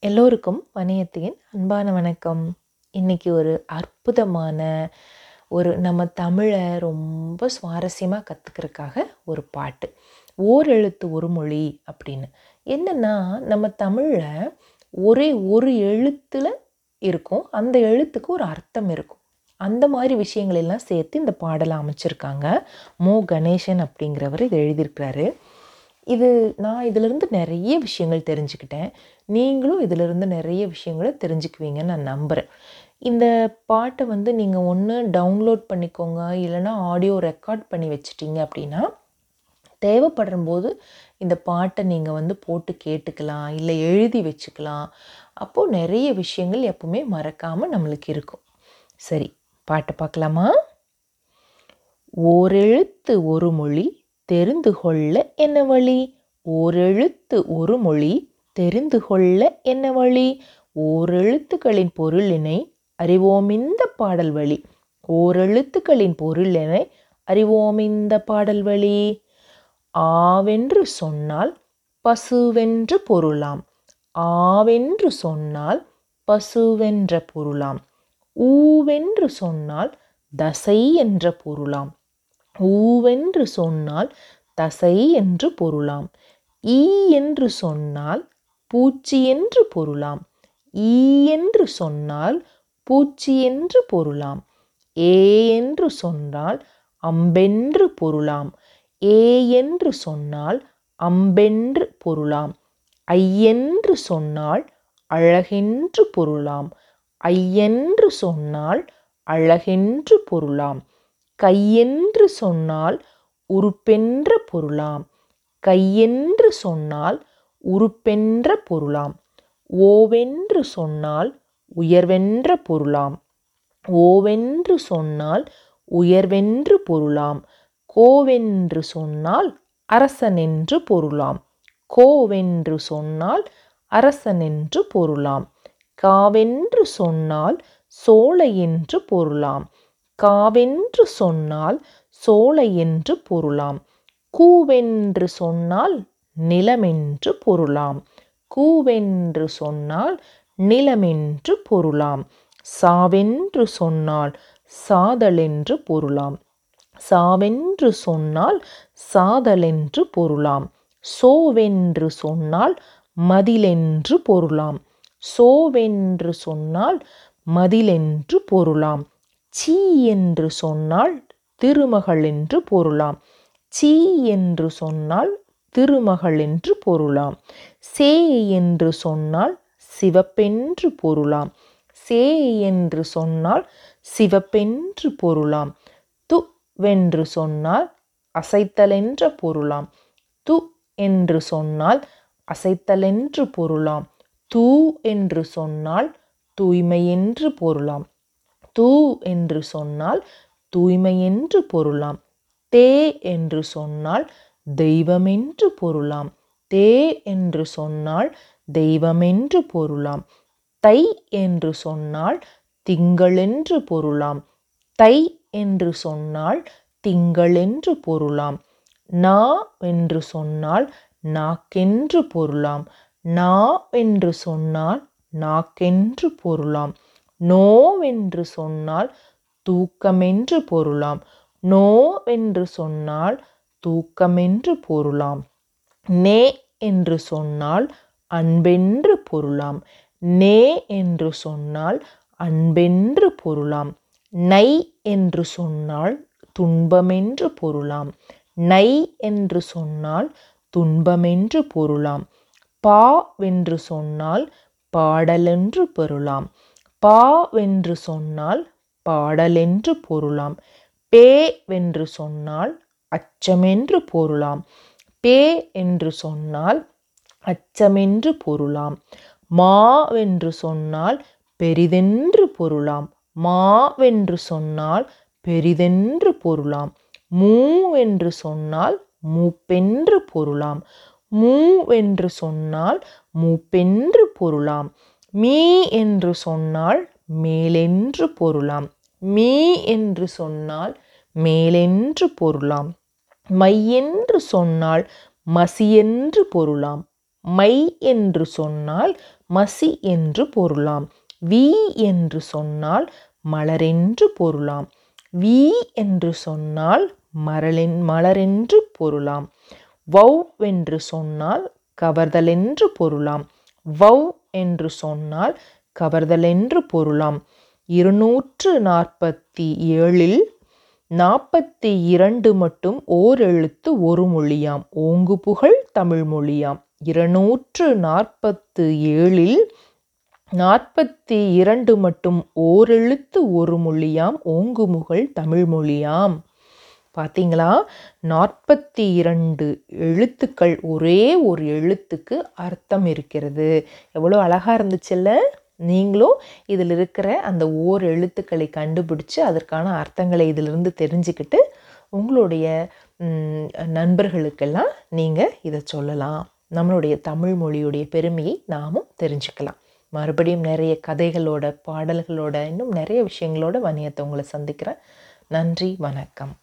எல்லோருக்கும் வணியத்தின் அன்பான வணக்கம். இன்னைக்கு ஒரு அற்புதமான ஒரு நம்ம தமிழை ரொம்ப சுவாரஸ்யமாக கற்றுக்கிறதுக்காக ஒரு பாட்டு. ஓர் எழுத்து ஒரு மொழி அப்படின்னு. என்னென்னா நம்ம தமிழில் ஒரே ஒரு எழுத்தில் இருக்கும். அந்த எழுத்துக்கு ஒரு அர்த்தம் இருக்கும். அந்த மாதிரி விஷயங்களெல்லாம் சேர்த்து இந்த பாடலை அமைச்சிருக்காங்க. மோ. கணேசன் அப்படிங்கிறவர் இதை எழுதியிருக்கிறாரு. இது நான் இதிலிருந்து நிறைய விஷயங்கள் தெரிஞ்சுக்கிட்டேன். நீங்களும் இதிலிருந்து நிறைய விஷயங்களை தெரிஞ்சுக்குவீங்கன்னு நான் நம்புகிறேன் இந்த பாட்டை வந்து நீங்கள் ஒன்று டவுன்லோட் பண்ணிக்கோங்க இல்லைன்னா ஆடியோ ரெக்கார்ட் பண்ணி வச்சிட்டிங்க அப்படின்னா தேவைப்படும் போது இந்த பாட்டை நீங்கள் வந்து போட்டு கேட்டுக்கலாம் இல்லை எழுதி வச்சுக்கலாம். அப்போது நிறைய விஷயங்கள் எப்பவுமே மறக்காமல் நம்மளுக்கு இருக்கும். சரி பாட்டை பார்க்கலாமா? ஓரெழுத்து ஒரு மொழி தெரிந்து கொள்ள என்ன வழி? ஓரெழுத்து ஒரு மொழி தெரிந்து கொள்ள என்ன வழி? ஓரெழுத்துக்களின் பொருளினை அறிவோம் இந்த பாடல் வழி. ஓரெழுத்துக்களின் பொருளினை அறிவோம் இந்த பாடல் வழி. ஆவென்று சொன்னால் பசுவென்று பொருளாம். ஆவென்று சொன்னால் பசுவென்ற பொருளாம். ஊவென்று சொன்னால் தசை என்ற பொருளாம். ஊவென்று சொன்னால் தசை என்று பொருளாம். ஈ என்று சொன்னால் பூச்சி என்று பொருளாம். ஈ என்று சொன்னால் பூச்சி என்று பொருளாம். ஏ என்று சொன்னால் அம்பென்று பொருளாம். ஏ என்று சொன்னால் அம்பென்று பொருளாம். ஐயென்று சொன்னால் அழகென்று பொருளாம். ஐயென்று சொன்னால் அழகென்று பொருளாம். கையென்று சொன்னால் உறுப்பென்ற பொருளாம். கையென்று சொன்னால் உறுப்பென்ற பொருளாம். ஓவென்று சொன்னால் உயர்வென்ற பொருளாம். ஓவென்று சொன்னால் உயர்வென்று பொருளாம். கோவென்று சொன்னால் அரசனென்று பொருளாம். கோவென்று சொன்னால் அரசனென்று பொருளாம். காவென்று சொன்னால் சோலை என்று பொருளாம். காவென்று சொன்னால் சோலை என்று பொருளாம். கூவென்று சொன்னால் நிலமென்று பொருளாம். கூவென்று சொன்னால் நிலமென்று பொருளாம். சாவென்று சொன்னால் சாதலென்று பொருளாம். சாவென்று சொன்னால் சாதலென்று பொருளாம். சோவென்று சொன்னால் மதிலென்று பொருளாம். சோவென்று சொன்னால் மதிலென்று பொருளாம். சீ என்று சொன்னால் திருமகள் என்று பொருளாம். சீ என்று சொன்னால் திருமகள் என்று பொருளாம். சே என்று சொன்னால் சிவப்பென்று பொருளாம். சே என்று சொன்னால் சிவப்பென்று பொருளாம். து வென்று சொன்னால் அசைத்தலென்ற பொருளாம். து என்று சொன்னால் அசைத்தலென்று பொருளாம். தூ என்று சொன்னால் தூய்மை என்று பொருளாம். தூ என்று சொன்னால் தூய்மை என்று பொருளாம். தே என்று சொன்னால் தெய்வமென்று பொருளாம். தே என்று சொன்னால் தெய்வமென்று பொருளாம். தை என்று சொன்னால் திங்களென்று பொருளாம். தை என்று சொன்னால் திங்களென்று பொருளாம். நா என்று சொன்னால் நாக்கென்று பொருளாம். நா என்று சொன்னால் நாக்கென்று பொருளாம். நோவென்று சொன்னால் தூக்கமென்று பொருளாம். நோவென்று சொன்னால் தூக்கமென்று பொருளாம். நே என்று சொன்னால் அன்பென்று பொருளாம். நே என்று சொன்னால் அன்பென்று பொருளாம். நை என்று சொன்னால் துன்பமென்று பொருளாம். நை என்று சொன்னால் துன்பமென்று பொருளாம். பா வென்று சொன்னால் பாடலென்று பொருளாம். பா வென்று சொன்னால் பாடலென்று பொருளாம். பே வென்று சொன்னால் அச்சமென்று பொருளாம். பே என்று சொன்னால் அச்சமென்று பொருளாம். மாவென்று சொன்னால் பெரிதென்று பொருளாம். மாவென்று சொன்னால் பெரிதென்று பொருளாம். மூவென்று சொன்னால் மூப்பென்று பொருளாம். மூவென்று சொன்னால் மூப்பென்று பொருளாம். மீ என்று சொன்னால் மேலென்று பொருளாம். மீ என்று சொன்னால் மேலென்று பொருளாம். மை என்று சொன்னால் மசியென்று பொருளாம். மை என்று சொன்னால் மசி என்று பொருளாம். வி என்று சொன்னால் மலரென்று பொருளாம். வி என்று சொன்னால் மரளின் மலரென்று பொருளாம். வௌ என்று சொன்னால் கவர்தலென்று பொருளாம். வௌ என்று சொன்னால் கவர்தலென்று பொருளாம். இருநூற்று நாற்பத்தி ஏழில் நாற்பத்தி இரண்டு மட்டும் ஓர் எழுத்து ஒரு மொழியாம். ஓங்கு புகழ் தமிழ் மொழியாம். இருநூற்று நாற்பத்து ஏழில் நாற்பத்தி இரண்டு மட்டும் ஓரெழுத்து ஒரு மொழியாம். ஓங்குமுகழ் தமிழ் மொழியாம். பார்த்தீங்களா நாற்பத்தி இரண்டு எழுத்துக்கள் ஒரே ஒரு எழுத்துக்கு அர்த்தம் இருக்கிறது. எவ்வளோ அழகாக இருந்துச்சுல்ல? நீங்களும் இதில் இருக்கிற அந்த ஓர் எழுத்துக்களை கண்டுபிடிச்சு அதற்கான அர்த்தங்களை இதிலிருந்து தெரிஞ்சுக்கிட்டு உங்களுடைய நண்பர்களுக்கெல்லாம் நீங்கள் இதை சொல்லலாம். நம்மளுடைய தமிழ் மொழியுடைய பெருமையை நாமும் தெரிஞ்சுக்கலாம். மறுபடியும் நிறைய கதைகளோட பாடல்களோட இன்னும் நிறைய விஷயங்களோட வணியத்தை உங்களை சந்திக்கிறேன். நன்றி வணக்கம்.